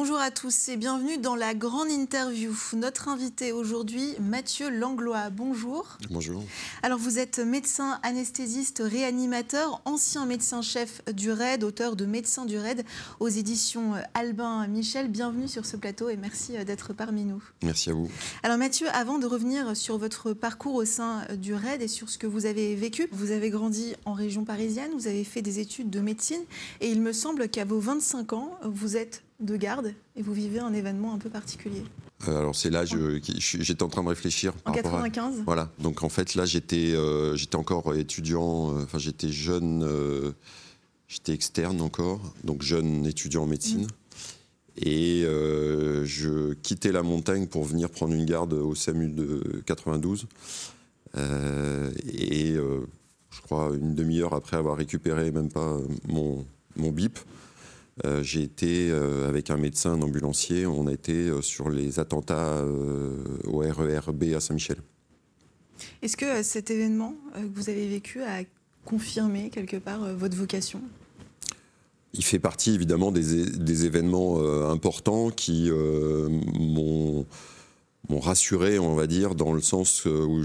Bonjour à tous et bienvenue dans la grande interview. Notre invité aujourd'hui, Mathieu Langlois. Bonjour. Bonjour. Alors vous êtes médecin anesthésiste réanimateur, ancien médecin-chef du RAID, auteur de Médecin du RAID aux éditions Albin Michel. Bienvenue sur ce plateau et merci d'être parmi nous. Merci à vous. Alors Mathieu, avant de revenir sur votre parcours au sein du RAID et sur ce que vous avez vécu, vous avez grandi en région parisienne, vous avez fait des études de médecine et il me semble qu'à vos 25 ans, vous êtes de garde et vous vivez un événement un peu particulier. Euh, alors c'est là, j'étais en train de réfléchir. En 95 Voilà, donc en fait là j'étais euh, j'étais encore étudiant, euh, enfin j'étais jeune, j'étais externe encore, donc jeune étudiant en médecine. Mm. Et je quittais la montagne pour venir prendre une garde au SAMU de 92. et je crois une demi-heure après avoir récupéré même pas mon, mon bip, euh, j'ai été euh, avec un médecin, un ambulancier, on a été euh, sur les attentats au RERB à Saint-Michel. Est-ce que cet événement que vous avez vécu a confirmé quelque part votre vocation? Il fait partie évidemment des, événements importants qui m'ont rassuré, on va dire, dans le sens où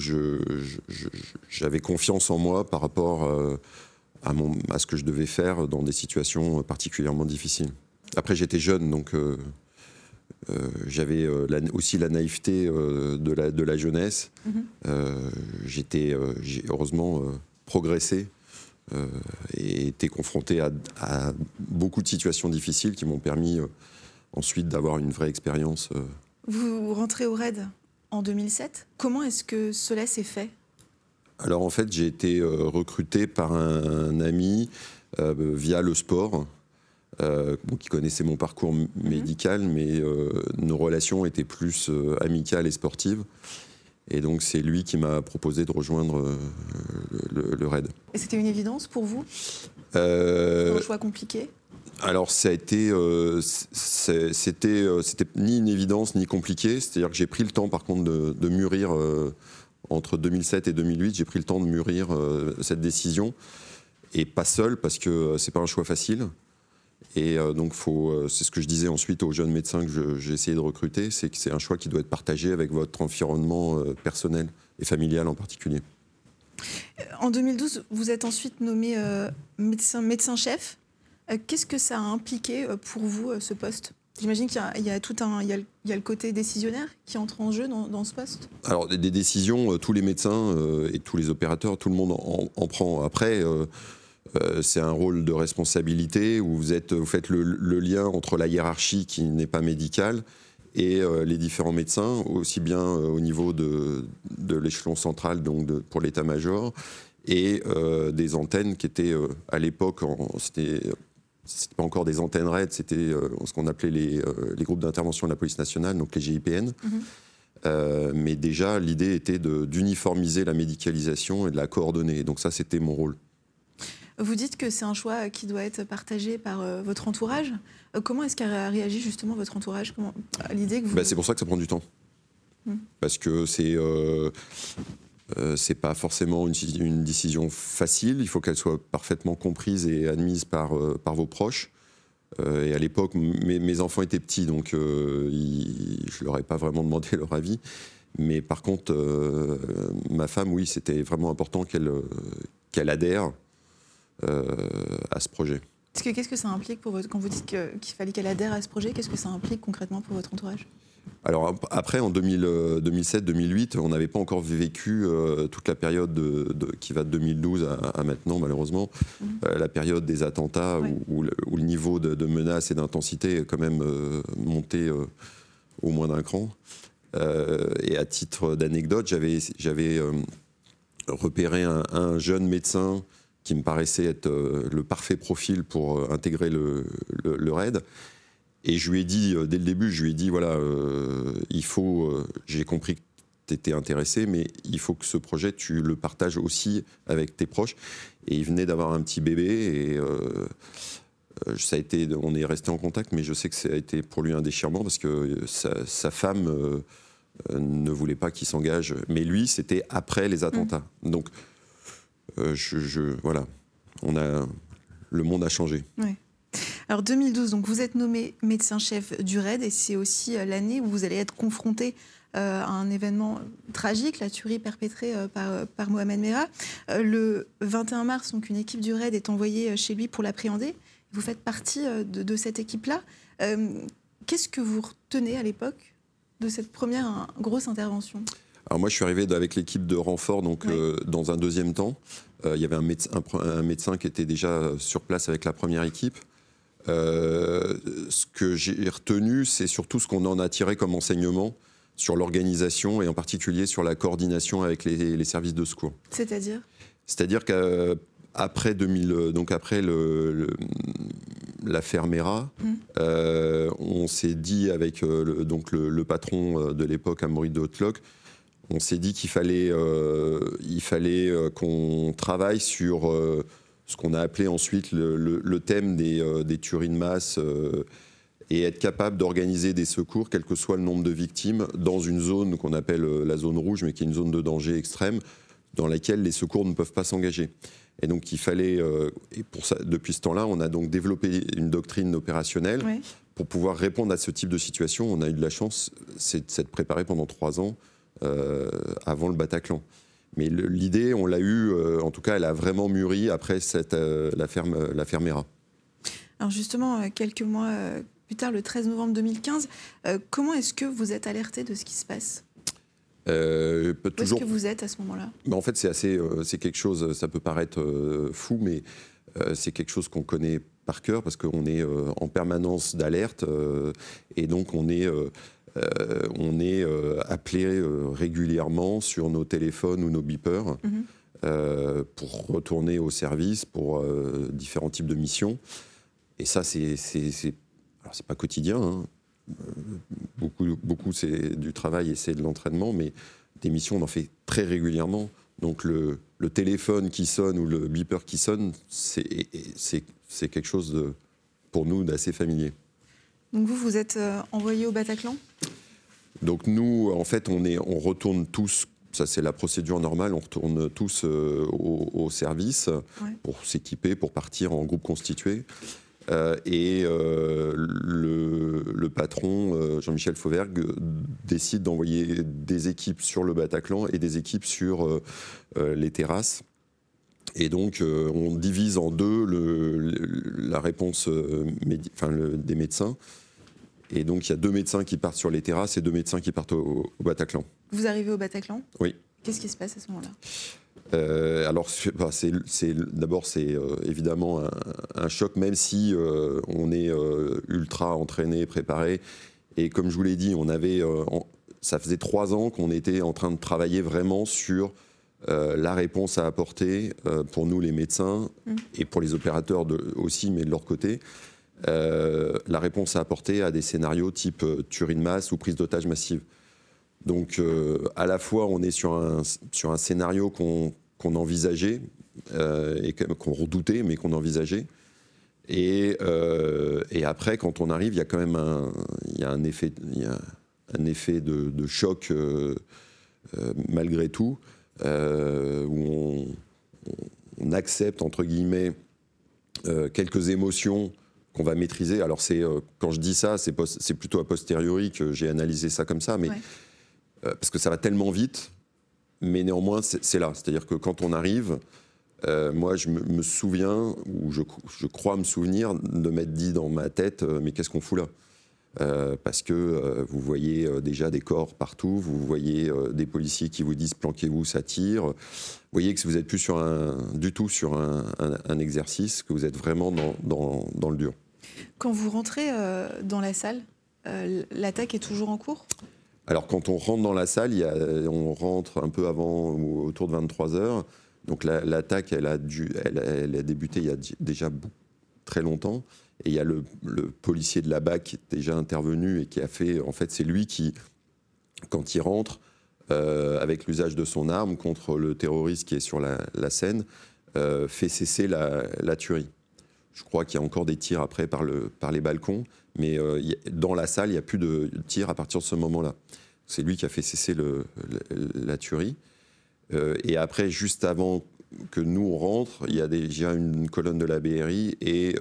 j'avais confiance en moi par rapport à, ce que je devais faire dans des situations particulièrement difficiles. Après, j'étais jeune, donc euh, euh, j'avais euh, aussi la naïveté de, la, de la jeunesse. Mhm. j'étais, j'ai heureusement progressé et été confronté à, à, beaucoup de situations difficiles qui m'ont permis ensuite d'avoir une vraie expérience. Vous rentrez au RAID en 2007. Comment est-ce que cela s'est fait? Alors en fait, j'ai été euh, recruté par un, ami euh, via le sport. Euh, qui connaissait mon parcours mhm. médical, mais nos relations étaient plus amicales et sportives. Et donc c'est lui qui m'a proposé de rejoindre le, RAID. Et c'était une évidence pour vous? Un choix compliqué? alors ça a été, c'était, c'était ni une évidence ni compliqué. C'est-à-dire que j'ai pris le temps, par contre, de, de mûrir entre 2007 et 2008, j'ai pris le temps de mûrir euh, cette décision. Et pas seul, parce que euh, c'est pas un choix facile. Et euh, donc, c'est ce que je disais ensuite aux jeunes médecins que j'ai essayé de recruter, c'est que c'est un choix qui doit être partagé avec votre environnement personnel et familial en particulier. En 2012, vous êtes ensuite nommé médecin, médecin-chef. Qu'est-ce que ça a impliqué pour vous, ce poste? J'imagine qu'il y, a y a, le côté décisionnaire qui entre en jeu dans, ce poste? Alors des, décisions, euh, tous les médecins euh, et tous les opérateurs, tout le monde en, prend. Après, euh, c'est un rôle de responsabilité où vous êtes, vous faites le, lien entre la hiérarchie qui n'est pas médicale et les différents médecins, aussi bien au niveau de, l'échelon central, donc pour l'état-major, et des antennes qui étaient à l'époque, c'était pas encore des antennes RAID, c'était euh, ce qu'on appelait les, euh, les groupes d'intervention de la police nationale, donc les GIPN. Mhm. Euh, mais déjà, l'idée était d'uniformiser la médicalisation et de la coordonner. Donc ça, c'était mon rôle. Vous dites que c'est un choix qui doit être partagé par votre entourage. comment est-ce qu'a réagi justement votre entourage? L'idée que vous... Bah, c'est pour ça que ça prend du temps. Hmm. Parce que c'est euh, c'est pas forcément une, décision facile. Il faut qu'elle soit parfaitement comprise et admise par, euh, par vos proches. Euh, et à l'époque, mes, enfants étaient petits, donc je ne leur ai pas vraiment demandé leur avis. Mais par contre, ma femme, oui, c'était vraiment important qu'elle qu'elle adhère à ce projet. Qu'est-ce que ça implique pour quand vous dites qu'il fallait qu'elle adhère à ce projet Qu'est-ce que ça implique concrètement pour votre entourage? Alors après, en 2007-2008, on n'avait pas encore vécu euh, toute la période de, qui va de 2012 à, maintenant, malheureusement, mhm. euh, la période des attentats où, le, niveau de, menace et d'intensité est quand même euh, monté au moins d'un cran. et à titre d'anecdote, j'avais repéré un, jeune médecin qui me paraissait être le parfait profil pour intégrer le, le RAID et je lui ai dit, euh, dès le début, je lui ai dit, voilà, euh, il faut, euh, j'ai compris que tu étais intéressé, mais il faut que ce projet, tu le partages aussi avec tes proches. Et il venait d'avoir un petit bébé et ça a été, on est resté en contact, mais je sais que ça a été pour lui un déchirement parce que sa, femme ne voulait pas qu'il s'engage. Mais lui, c'était après les attentats. Mmh. Donc, je, voilà, on a, le monde a changé. Oui. Alors 2012, donc vous êtes nommé médecin-chef du RAID et c'est aussi l'année où vous allez être confronté à un événement tragique, la tuerie perpétrée par, par Mohamed Merah. Le 21 mars, donc une équipe du RAID est envoyée chez lui pour l'appréhender. Vous faites partie de, de cette équipe-là. Qu'est-ce que vous retenez à l'époque de cette première grosse intervention? Alors moi, je suis arrivé avec l'équipe de renfort donc euh, dans un deuxième temps. Euh, il y avait un médecin, un, médecin, qui était déjà sur place avec la première équipe. Euh, ce que j'ai retenu, c'est surtout ce qu'on en a tiré comme enseignement sur l'organisation et en particulier sur la coordination avec les, les services de secours. C'est-à-dire? C'est-à-dire que après 2000, euh, donc après le, l'affaire Mera, mmh. euh, on s'est dit avec euh, le, donc le, patron de l'époque, Amaury de Hautloc, on s'est dit qu'il fallait, il fallait qu'on travaille sur ce qu'on a appelé ensuite le, thème des, des, tueries de masse et être capable d'organiser des secours, quel que soit le nombre de victimes, dans une zone qu'on appelle la zone rouge, mais qui est une zone de danger extrême, dans laquelle les secours ne peuvent pas s'engager. Et donc il fallait, euh, et pour ça, depuis ce temps-là, on a donc développé une doctrine opérationnelle pour pouvoir répondre à ce type de situation. On a eu de la chance, c'est de s'être préparé pendant trois ans euh, avant le Bataclan. Mais l'idée, on l'a eue, euh, en tout cas, elle a vraiment mûri après cette, la, ferme, la Fermera. Alors justement, quelques mois plus tard, le 13 novembre 2015, comment est-ce que vous êtes alerté de ce qui se passe? Euh, Où est-ce que vous êtes à ce moment-là? En fait, c'est assez, euh, c'est quelque chose. Ça peut paraître euh, fou, mais euh, c'est quelque chose qu'on connaît par cœur parce qu'on est en permanence d'alerte et donc on est on est appelé régulièrement sur nos téléphones ou nos beepers mhm. pour retourner au service pour différents types de missions. Et ça, c'est c'est pas quotidien. Hein beaucoup, beaucoup c'est du travail et c'est de l'entraînement, mais des missions, on en fait très régulièrement. Donc le, le téléphone qui sonne ou le beeper qui sonne, c'est quelque chose de, pour nous d'assez familier. Donc vous, vous êtes euh, envoyé au Bataclan? Donc nous, en fait, on, est, on retourne tous ça c'est la procédure normale, on retourne tous euh, au, service pour s'équiper, pour partir en groupe constitué. Euh, et euh, le, patron, Jean-Michel Fauvergue, décide d'envoyer des équipes sur le Bataclan et des équipes sur les terrasses. Et donc, on divise en deux la réponse des médecins. Et donc, il y a deux médecins qui partent sur les terrasses et deux médecins qui partent au Bataclan. Vous arrivez au Bataclan? Oui. Qu'est-ce qui se passe à ce moment-là? Euh, alors, bah, d'abord, c'est euh, évidemment un, choc, même si euh, on est ultra entraîné, préparé. Et comme je vous l'ai dit, on avait, ça faisait trois ans qu'on était en train de travailler vraiment sur la réponse à apporter pour nous, les médecins, mmh. et pour les opérateurs aussi, mais de leur côté. La réponse à apporter à des scénarios type tuerie de masse ou prise d'otage massive. Donc, à la fois, on est sur un, sur un scénario qu'on envisageait euh, et qu'on redoutait, mais qu'on envisageait. Et, euh, après, quand on arrive, il y a quand même un, y a un effet, un effet de, choc euh, malgré tout, où on, on, accepte entre guillemets quelques émotions qu'on va maîtriser. Alors c'est quand je dis ça, c'est plutôt a posteriori que j'ai analysé ça comme ça, mais parce que ça va tellement vite mais néanmoins, c'est là. C'est-à-dire que quand on arrive, euh, moi, je me, souviens, ou je, crois me souvenir, de m'être dit dans ma tête, euh, mais qu'est-ce qu'on fout là? Euh, parce que vous voyez déjà des corps partout, vous voyez des policiers qui vous disent planquez-vous, ça tire. Vous voyez que vous n'êtes plus sur un, du tout sur un, exercice, que vous êtes vraiment dans, dans le dur. Quand vous rentrez dans la salle, l'attaque est toujours en cours? Alors quand on rentre dans la salle, on rentre un peu avant, ou autour de 23 heures. Donc l'attaque, elle, a débuté il y a déjà très longtemps. Et il y a le, policier de la BAC qui est déjà intervenu et qui a fait, en fait, c'est lui qui, quand il rentre, euh, avec l'usage de son arme contre le terroriste qui est sur la, scène, euh, fait cesser la, tuerie. Je crois qu'il y a encore des tirs après par, le, par les balcons, mais euh, dans la salle, il n'y a plus de tirs à partir de ce moment-là. C'est lui qui a fait cesser la tuerie. Euh, et après, juste avant que nous, on rentre, il y a déjà une colonne de la BRI et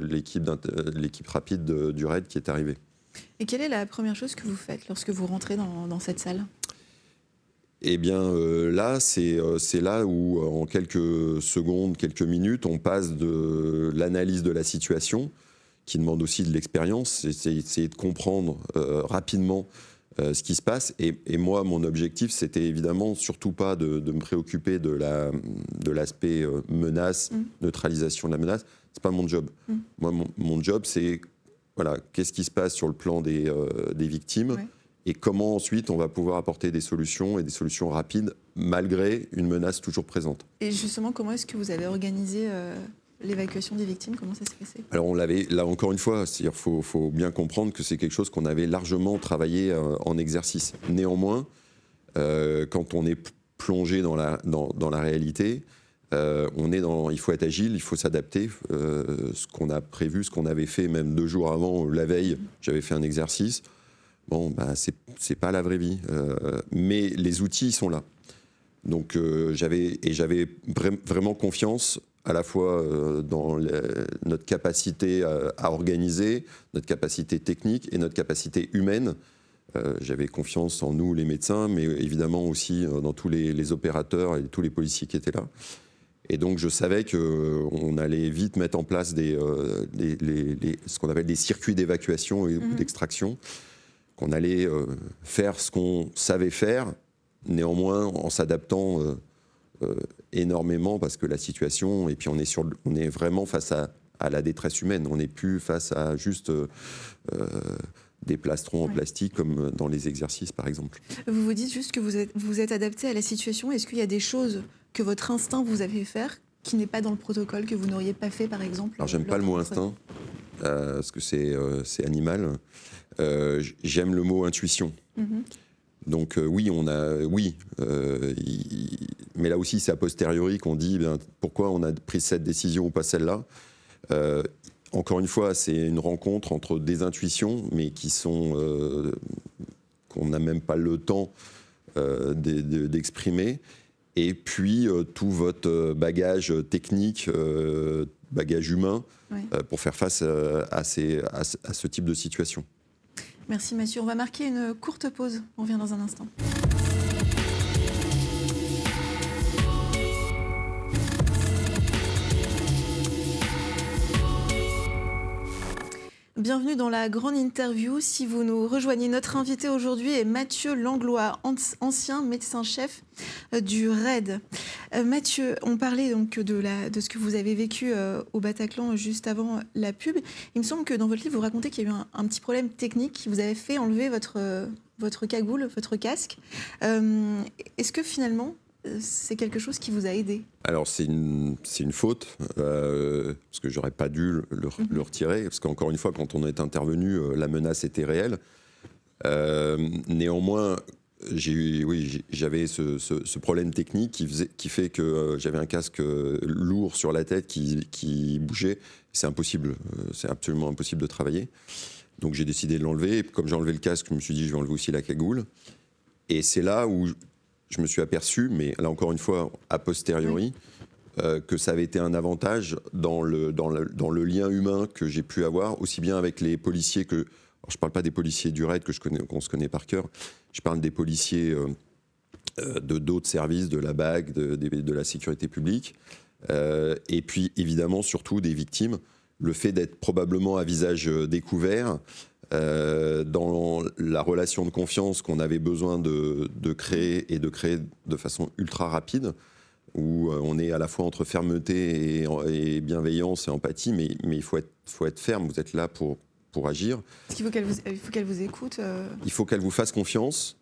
l'équipe rapide du RAID qui est arrivée. Et quelle est la première chose que vous faites lorsque vous rentrez dans, cette salle? Eh bien là, c'est là où en quelques secondes, quelques minutes, on passe de l'analyse de la situation, qui demande aussi de l'expérience, c'est essayer de comprendre rapidement euh, ce qui se passe. Et, moi, mon objectif, c'était évidemment surtout pas de, me préoccuper de l'aspect de euh, menace, mm. neutralisation de la menace. C'est pas mon job. Mm. Moi, mon, job, c'est voilà, qu'est-ce qui se passe sur le plan des, euh, des victimes et comment ensuite on va pouvoir apporter des solutions et des solutions rapides malgré une menace toujours présente. Et justement, comment est-ce que vous avez organisé l'évacuation des victimes, comment ça s'est passé? Alors on l'avait, là encore une fois, il faut, faut, bien comprendre que c'est quelque chose qu'on avait largement travaillé euh, en exercice. Néanmoins, euh, quand on est plongé dans la, dans, dans la réalité, euh, on est dans, il faut être agile, il faut s'adapter. ce qu'on a prévu, ce qu'on avait fait même deux jours avant, la veille, j'avais fait un exercice. Bon, bah, c'est pas la vraie vie. mais les outils sont là. Donc j'avais et j'avais vraiment confiance à la fois euh, dans notre capacité à, organiser, notre capacité technique et notre capacité humaine. Euh, j'avais confiance en nous, les médecins, mais évidemment aussi euh, dans tous les, opérateurs et tous les policiers qui étaient là. Et donc je savais qu'on allait vite mettre en place des, ce qu'on appelle des circuits d'évacuation et mhm. d'extraction, qu'on allait faire ce qu'on savait faire, néanmoins en s'adaptant euh, énormément parce que la situation, et puis on est, sur, on est vraiment face à, la détresse humaine, on n'est plus face à juste euh, euh, des plastrons en plastique comme dans les exercices par exemple. Vous vous dites juste que vous êtes, vous êtes adapté à la situation. Est-ce qu'il y a des choses que votre instinct vous a fait faire qui n'est pas dans le protocole, que vous n'auriez pas fait par exemple Alors j'aime pas le mot instinct, parce que c'est c'est animal. j'aime le mot intuition. Mm-hmm. Donc euh, oui, on a, oui, euh, mais là aussi c'est a posteriori qu'on dit bien, pourquoi on a pris cette décision ou pas celle-là. Euh, encore une fois, c'est une rencontre entre des intuitions, mais qui sont qu'on n'a même pas le temps d'exprimer, et puis tout votre bagage technique, bagage humain, pour faire face à, ces, à ce type de situation. Merci Mathieu. On va marquer une courte pause. On revient dans un instant. Bienvenue dans la grande interview. Si vous nous rejoignez, notre invité aujourd'hui est Mathieu Langlois, ancien médecin-chef euh, du RAID. Euh, Mathieu, on parlait donc de, la, ce que vous avez vécu euh, au Bataclan juste avant la pub. Il me semble que dans votre livre, vous racontez qu'il y a eu un, petit problème technique qui vous avait fait enlever votre, votre cagoule, votre casque. Est-ce que finalement, c'est quelque chose qui vous a aidé Alors c'est une, une, faute, euh, parce que j'aurais pas dû le, mhm. retirer, parce qu'encore une fois, quand on est intervenu, euh, la menace était réelle. Euh, néanmoins, oui, j'avais ce, problème technique qui, faisait, qui fait que j'avais un casque lourd sur la tête qui, qui bougeait. C'est impossible, c'est absolument impossible de travailler. Donc j'ai décidé de l'enlever. Comme j'ai enlevé le casque, je me suis dit je vais enlever aussi la cagoule. Et c'est là où je me suis aperçu, mais là encore une fois, a posteriori, euh, que ça avait été un avantage dans le, dans le, dans le lien humain que j'ai pu avoir, aussi bien avec les policiers que. je ne parle pas des policiers du RAID que je connais, qu'on se connaît par cœur, je parle des policiers euh, euh, de d'autres services, de la BAG, de, de, la sécurité publique, et puis évidemment surtout des victimes. Le fait d'être probablement à visage découvert, euh, dans la relation de confiance qu'on avait besoin de, créer et de créer de façon ultra rapide, où euh, on est à la fois entre fermeté et, bienveillance et empathie, mais, mais il faut être, faut être ferme, vous êtes là pour, pour agir. Il faut qu'elle vous, qu'elle vous écoute euh? Il faut qu'elle vous fasse confiance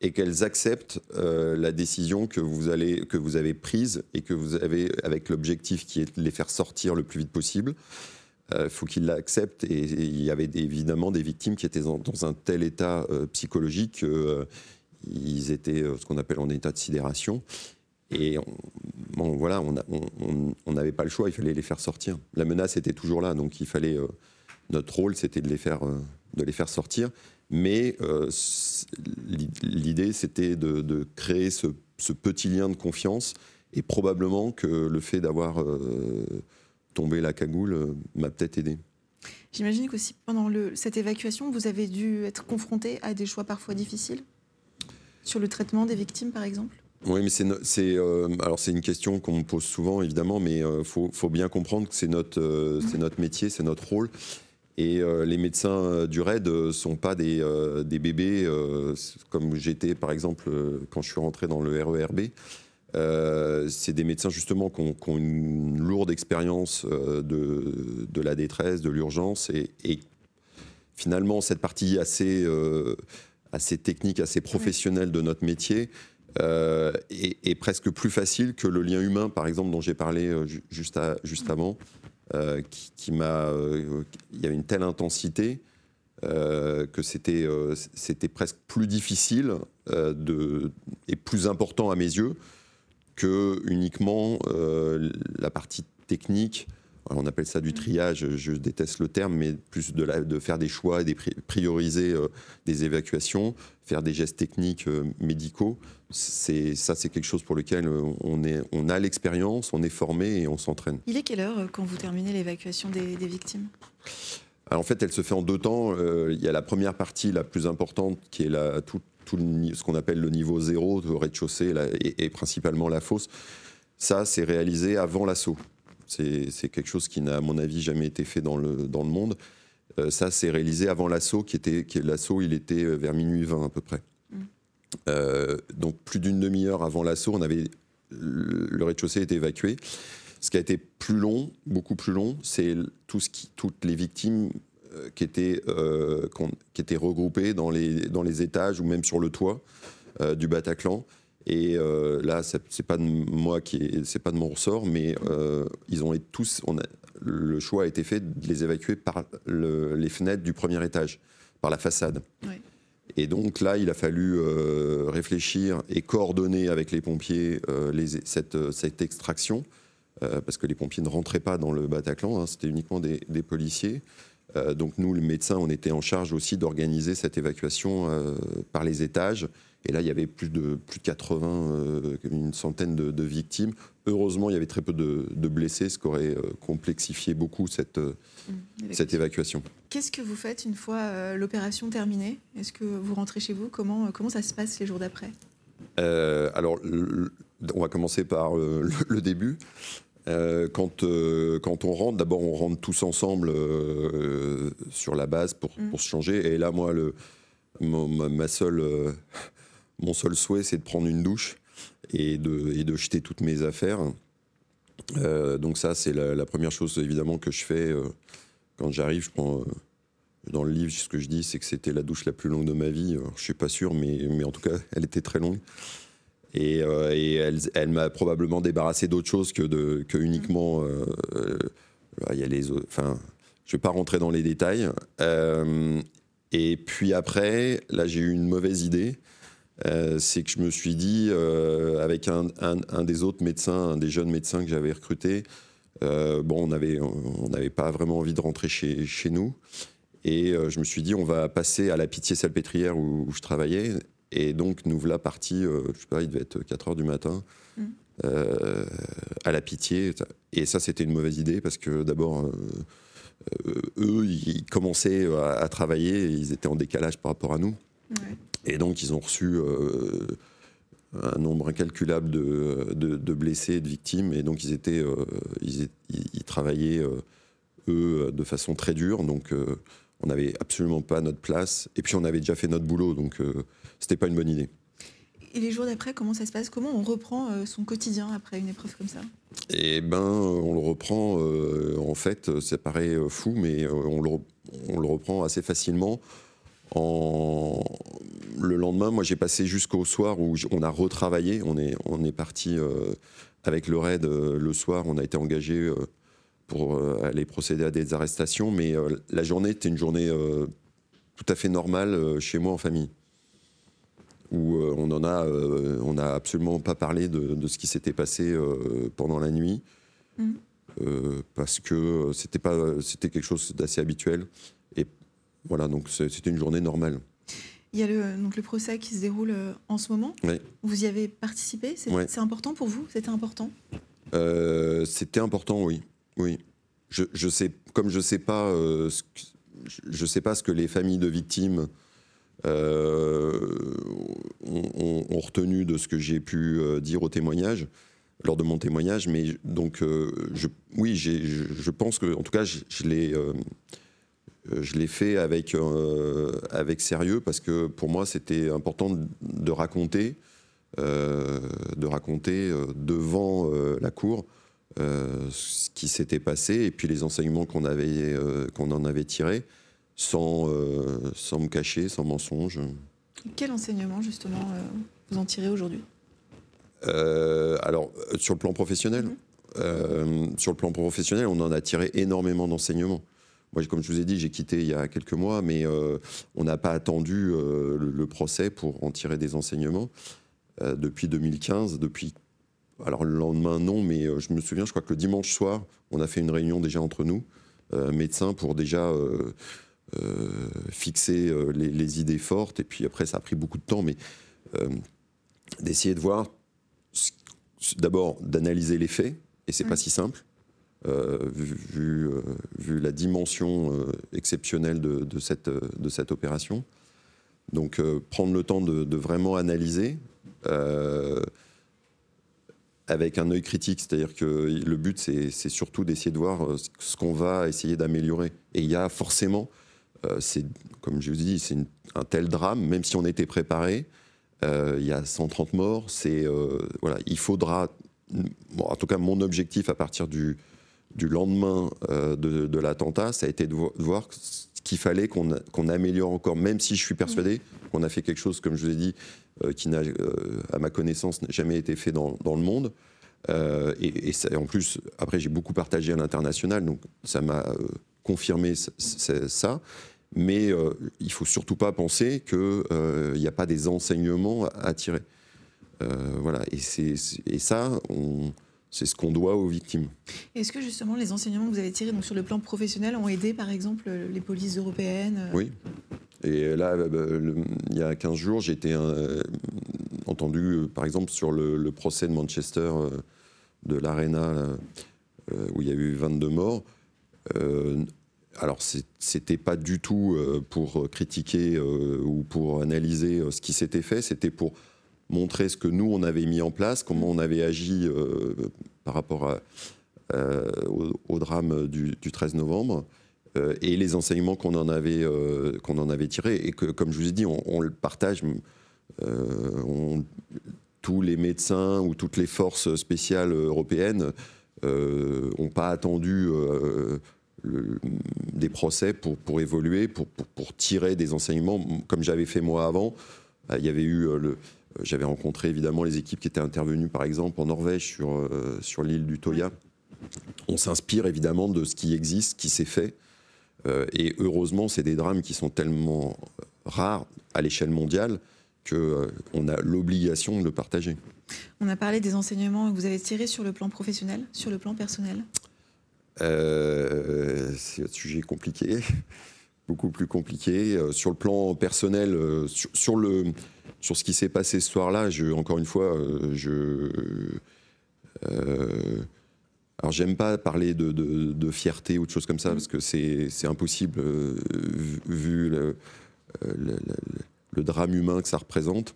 et qu'elles acceptent la décision que vous, allez, que vous avez prise et que vous avez avec l'objectif qui est de les faire sortir le plus vite possible il euh, faut qu'ils l'acceptent. Et, il y avait évidemment des victimes qui étaient dans, un tel état euh, psychologique qu'ils euh, étaient ce qu'on appelle en état de sidération. Et bon, voilà, on n'avait pas le choix, il fallait les faire sortir. La menace était toujours là, donc il fallait. notre rôle, c'était de les faire, de les faire sortir. Mais l'idée, c'était de, créer ce, petit lien de confiance Et probablement que le fait d'avoir tombé la cagoule m'a peut-être aidé. J'imagine qu'aussi pendant le, cette évacuation, vous avez dû être confronté à des choix parfois difficiles sur le traitement des victimes, par exemple? Oui, mais c'est euh, alors c'est une question qu'on me pose souvent évidemment, mais il euh, faut, faut, bien comprendre que c'est notre euh, c'est notre métier, c'est notre rôle. Et les médecins du RAID ne sont pas des, des bébés comme j'étais par exemple quand je suis rentré dans le RERB. Euh, c'est des médecins justement qui ont, une lourde expérience euh, de, la détresse, de l'urgence, et, finalement cette partie assez, euh, assez technique, assez professionnelle de notre métier est, presque plus facile que le lien humain, par exemple, dont j'ai parlé juste, avant, qui, il y avait une telle intensité. que c'était presque plus difficile et plus important à mes yeux que uniquement euh, la partie technique. On appelle ça du mm. triage, je déteste le terme, mais plus de, de faire des choix et des prioriser euh, des évacuations, faire des gestes techniques euh, médicaux. C'est ça, c'est quelque chose pour lequel on, est, on a l'expérience, on est formé et on s'entraîne. Il est quelle heure quand vous terminez l'évacuation des, victimes? Alors en fait, elle se fait en deux temps. il y a la première partie, la plus importante, qui est la, tout ce qu'on appelle le niveau zéro, le rez-de-chaussée et, principalement la fosse, ça, c'est réalisé avant l'assaut. C'est quelque chose qui n'a, à mon avis, jamais été fait dans le, dans le monde. Euh, ça, c'est réalisé avant l'assaut, qui était qui, l'assaut, il était euh, vers minuit 20 à peu près. Mm. Euh, donc plus d'une demi-heure avant l'assaut, on avait le rez-de-chaussée était évacué. Ce qui a été plus long, beaucoup plus long, c'est tout ce qui, toutes les victimes euh, qui étaient, euh, qui étaient regroupés dans les, dans les étages ou même sur le toit euh, du Bataclan. Et là, c'est pas de moi qui, c'est pas de mon ressort, mais ils ont été tous. On a, le choix a été fait de les évacuer par les fenêtres du premier étage, par la façade. Et donc là, il a fallu réfléchir et coordonner avec les pompiers les, cette, cette, extraction, parce que les pompiers ne rentraient pas dans le Bataclan, hein, c'était uniquement des, des policiers. Euh, donc nous, le médecin, on était en charge aussi d'organiser cette évacuation euh, par les étages. Et là, il y avait plus de, plus de 80, euh, une centaine de, victimes. Heureusement, il y avait très peu de, blessés, ce qui aurait complexifié beaucoup cette, mmh, cette évacuation. Qu'est-ce que vous faites une fois l'opération terminée? Est-ce que vous rentrez chez vous? Comment, comment ça se passe les jours d'après? Alors, on va commencer par le début. Euh, quand, euh, quand on rentre, d'abord on rentre tous ensemble euh, sur la base pour, mm. pour, se changer. Et là, moi, le, ma, seule, mon seul souhait, c'est de prendre une douche et de, et de jeter toutes mes affaires. donc ça, c'est la, première chose évidemment que je fais quand j'arrive. Je prends dans le livre, ce que je dis, c'est que c'était la douche la plus longue de ma vie. je suis pas sûr, mais, mais en tout cas, elle était très longue. Et, euh, elle, m'a probablement débarrassé d'autre chose que, uniquement. Euh, euh, il y a les Enfin, je ne vais pas rentrer dans les détails. et puis après, là, j'ai eu une mauvaise idée. c'est que je me suis dit, avec un, des autres médecins, un des jeunes médecins que j'avais recruté, bon, on n'avait pas vraiment envie de rentrer chez, nous. Et je me suis dit, on va passer à la Pitié-Salpêtrière où, où, je travaillais. Et donc, nous voilà partis, euh, je sais pas, il devait être 4 heures du matin, mm. euh, à la pitié. Et ça, c'était une mauvaise idée parce que d'abord, euh, eux, ils commençaient à, travailler et ils étaient en décalage par rapport à nous. Et donc, ils ont reçu un nombre incalculable de, de, blessés et de victimes. Et donc, ils, étaient, ils, ils, travaillaient, eux, de façon très dure. Donc, on n'avait absolument pas notre place. Et puis, on avait déjà fait notre boulot. Donc, c'était pas une bonne idée. Et les jours d'après, comment ça se passe? Comment on reprend euh, son quotidien après une épreuve comme ça? Eh ben, on le reprend. Euh, en fait, ça paraît euh, fou, mais on le, on, le, reprend assez facilement. En... Le lendemain, moi, j'ai passé jusqu'au soir où on a retravaillé. On est, on est parti avec le raid le soir. On a été engagé pour aller procéder à des arrestations, mais la journée était une journée tout à fait normale chez moi en famille où euh, on en a, euh, on n'a absolument pas parlé de, ce qui s'était passé euh, pendant la nuit. Mm. parce que c'était pas c'était quelque chose d'assez habituel et voilà donc c'était une journée normale. Il y a le, donc le procès qui se déroule en ce moment. Oui. Vous y avez participé? C'est important pour vous? C'était important? C'était important, oui. Oui. Je, sais, comme je sais pas, ce je sais pas ce que les familles de victimes ont, ont, retenu de ce que j'ai pu dire au témoignage lors de mon témoignage. Mais donc, euh, oui, je, pense que, en tout cas, je, je l'ai. Euh, fait avec, euh, avec sérieux parce que pour moi c'était important de raconter, de raconter devant la cour ce qui s'était passé et puis les enseignements qu'on avait qu'on en avait tirés sans, sans me cacher, sans mensonge. Quel enseignement justement vous en tirez aujourd'hui? Euh, alors, euh, sur le plan professionnel, mhm. euh, sur le plan professionnel, on en a tiré énormément d'enseignements. Moi, comme je vous ai dit, j'ai quitté il y a quelques mois, mais on n'a pas attendu le, procès pour en tirer des enseignements. depuis 2015, depuis. Alors, le lendemain, non, mais je me souviens, je crois que le dimanche soir, on a fait une réunion déjà entre nous, médecins, pour déjà. fixer les, les, idées fortes, et puis après ça a pris beaucoup de temps, mais d'essayer de voir d'abord d'analyser les faits, et c'est pas mm. si simple, euh, vu, euh, vu, la dimension euh, exceptionnelle de, cette, de cette opération. Donc prendre le temps de, vraiment analyser avec un œil critique, c'est-à-dire que le but c'est surtout d'essayer de voir ce qu'on va essayer d'améliorer. Et il y a forcément, c'est comme je vous dis, c'est un tel drame, même si on était préparé, euh, il y a 130 morts. Euh, voilà, il faudra, en tout cas, mon objectif à partir du, lendemain euh, de, l'attentat, ça a été de, voir qu'il fallait qu'on améliore encore, même si je suis persuadé qu'on a fait quelque chose, comme je vous ai dit, qui n'a, à ma connaissance, jamais été fait dans, dans le monde. et, et en plus, après, j'ai beaucoup partagé à l'international, donc ça m'a confirmé ça mais euh, il faut surtout pas penser qu'il n'y euh, a pas des enseignements à, tirer. Euh, voilà, et, et ça, c'est ce qu'on doit aux victimes. Est-ce que justement les enseignements que vous avez tirés donc, sur le plan professionnel ont aidé par exemple les polices européennes Oui. Et là, il y a 15 jours, j'ai été entendu par exemple sur le, procès de Manchester de l'Arena où il y a eu 22 morts alors c'était pas du tout euh, pour critiquer euh, ou pour analyser euh, ce qui s'était fait, c'était pour montrer ce que nous on avait mis en place, comment on avait agi par rapport au, drame du, 13 novembre et les enseignements qu'on en avait qu'on en avait tirés et que comme je vous ai dit on, le partage. tous les médecins ou toutes les forces spéciales européennes n'ont pas attendu des procès pour, évoluer, pour, tirer des enseignements, comme j'avais fait moi avant. Euh, il y avait eu euh, euh, j'avais rencontré évidemment les équipes qui étaient intervenues, par exemple, en Norvège, sur, sur l'île du Toya. On s'inspire évidemment de ce qui existe, qui s'est fait. et heureusement, c'est des drames qui sont tellement rares à l'échelle mondiale qu'on a l'obligation de le partager. On a parlé des enseignements que vous avez tirés sur le plan professionnel, sur le plan personnel euh, c'est un sujet compliqué, beaucoup plus compliqué. Euh, sur le plan personnel, euh, sur, le, sur ce qui s'est passé ce soir-là, encore une fois, je. alors j'aime pas parler de, fierté ou de choses comme ça, parce que c'est impossible vu le, drame humain que ça représente.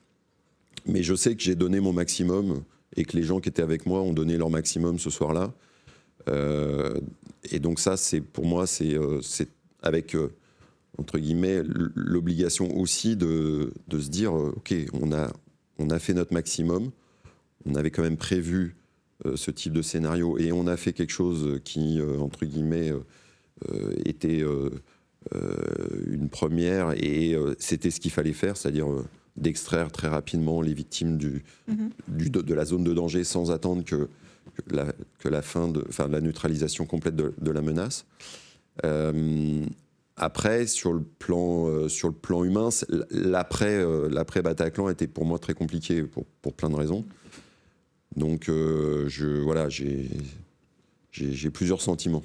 Mais je sais que j'ai donné mon maximum et que les gens qui étaient avec moi ont donné leur maximum ce soir-là. Euh, et donc ça, pour moi, c'est euh, avec euh, entre guillemets l'obligation aussi de, de, se dire, ok, on a on a fait notre maximum, on avait quand même prévu ce type de scénario et on a fait quelque chose qui entre guillemets était une première et c'était ce qu'il fallait faire, c'est-à-dire d'extraire très rapidement les victimes du, mm-hmm. du de, la zone de danger sans attendre que que la, fin de, enfin, la neutralisation complète de, la menace. Euh, après, sur le plan, euh, sur le plan humain, l'après, euh, l'après Bataclan était pour moi très compliqué pour, pour plein de raisons. Donc, je, voilà, j'ai, j'ai, plusieurs sentiments.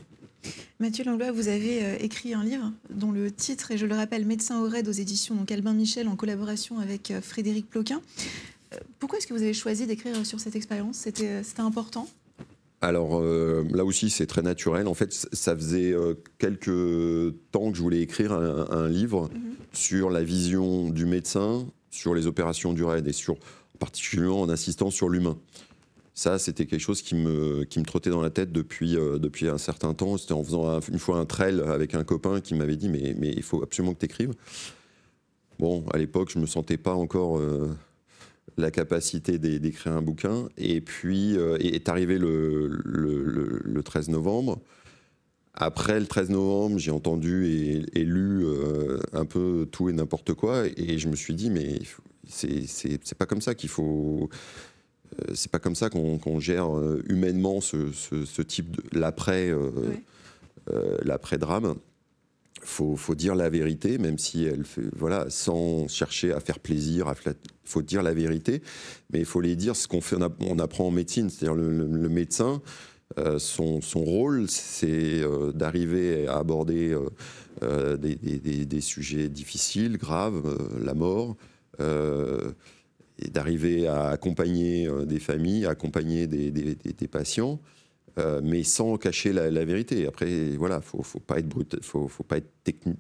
Mathieu Langlois, vous avez écrit un livre dont le titre est, je le rappelle, Médecin au raid aux éditions donc Albin Michel en collaboration avec Frédéric Ploquin. Pourquoi est-ce que vous avez choisi d'écrire sur cette expérience? C'était important? Alors là aussi, c'est très naturel. En fait, ça faisait quelques temps que je voulais écrire un, livre mhm. sur la vision du médecin sur les opérations du raid et sur, particulièrement en insistant sur l'humain. Ça, c'était quelque chose qui me, qui me trottait dans la tête depuis, euh, depuis un certain temps. C'était en faisant une fois un trail avec un copain qui m'avait dit mais, mais il faut absolument que tu écrives. Bon, à l'époque, je ne me sentais pas encore euh, la capacité d'écrire un bouquin. Et puis euh, est arrivé le, le, le, 13 novembre. Après le 13 novembre, j'ai entendu et, lu euh, un peu tout et n'importe quoi, et je me suis dit, mais c'est pas comme ça qu'il faut. Euh, c'est pas comme ça qu'on gère humainement ce, type de l'après l'après drame. Faut, faut dire la vérité, même si elle fait, voilà, sans chercher à faire plaisir, il faut dire la vérité, mais il faut les dire ce qu'on fait, on, apprend en médecine, c'est-à-dire le, médecin, euh, son, rôle, c'est euh, d'arriver à aborder euh, des, sujets difficiles, graves, la mort, et d'arriver à accompagner des familles, accompagner des, patients. Mais sans cacher la, vérité. Après, voilà, faut, faut pas être faut, faut pas être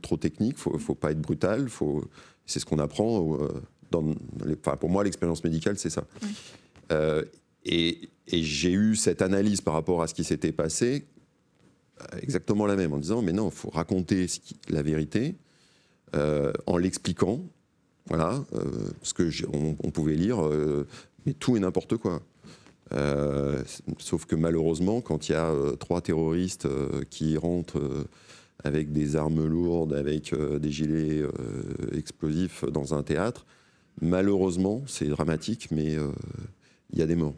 trop technique, faut, faut pas être brutal. Faut, c'est ce qu'on apprend. dans pour moi, l'expérience médicale, c'est ça. Et, j'ai eu cette analyse par rapport à ce qui s'était passé, euh, exactement la même, en disant, mais non, il faut raconter la vérité euh, en l'expliquant. Voilà, euh, parce que on, pouvait lire, mais tout et n'importe quoi. Sauf que malheureusement, quand il y a trois terroristes qui rentrent avec des armes lourdes, avec des gilets explosifs dans un théâtre, malheureusement, c'est dramatique, mais il y a des morts.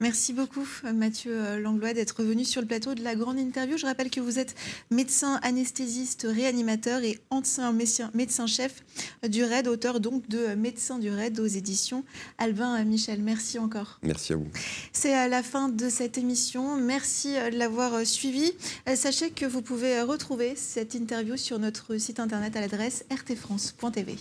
Merci beaucoup Mathieu Langlois d'être venu sur le plateau de la grande interview. Je rappelle que vous êtes médecin anesthésiste réanimateur et ancien médecin-chef du RAID, auteur donc de Médecin du RAID aux éditions Albin Michel. Merci encore. Merci à vous. C'est à la fin de cette émission. Merci de l'avoir suivi. Sachez que vous pouvez retrouver cette interview sur notre site internet à l'adresse rtfrance.tv.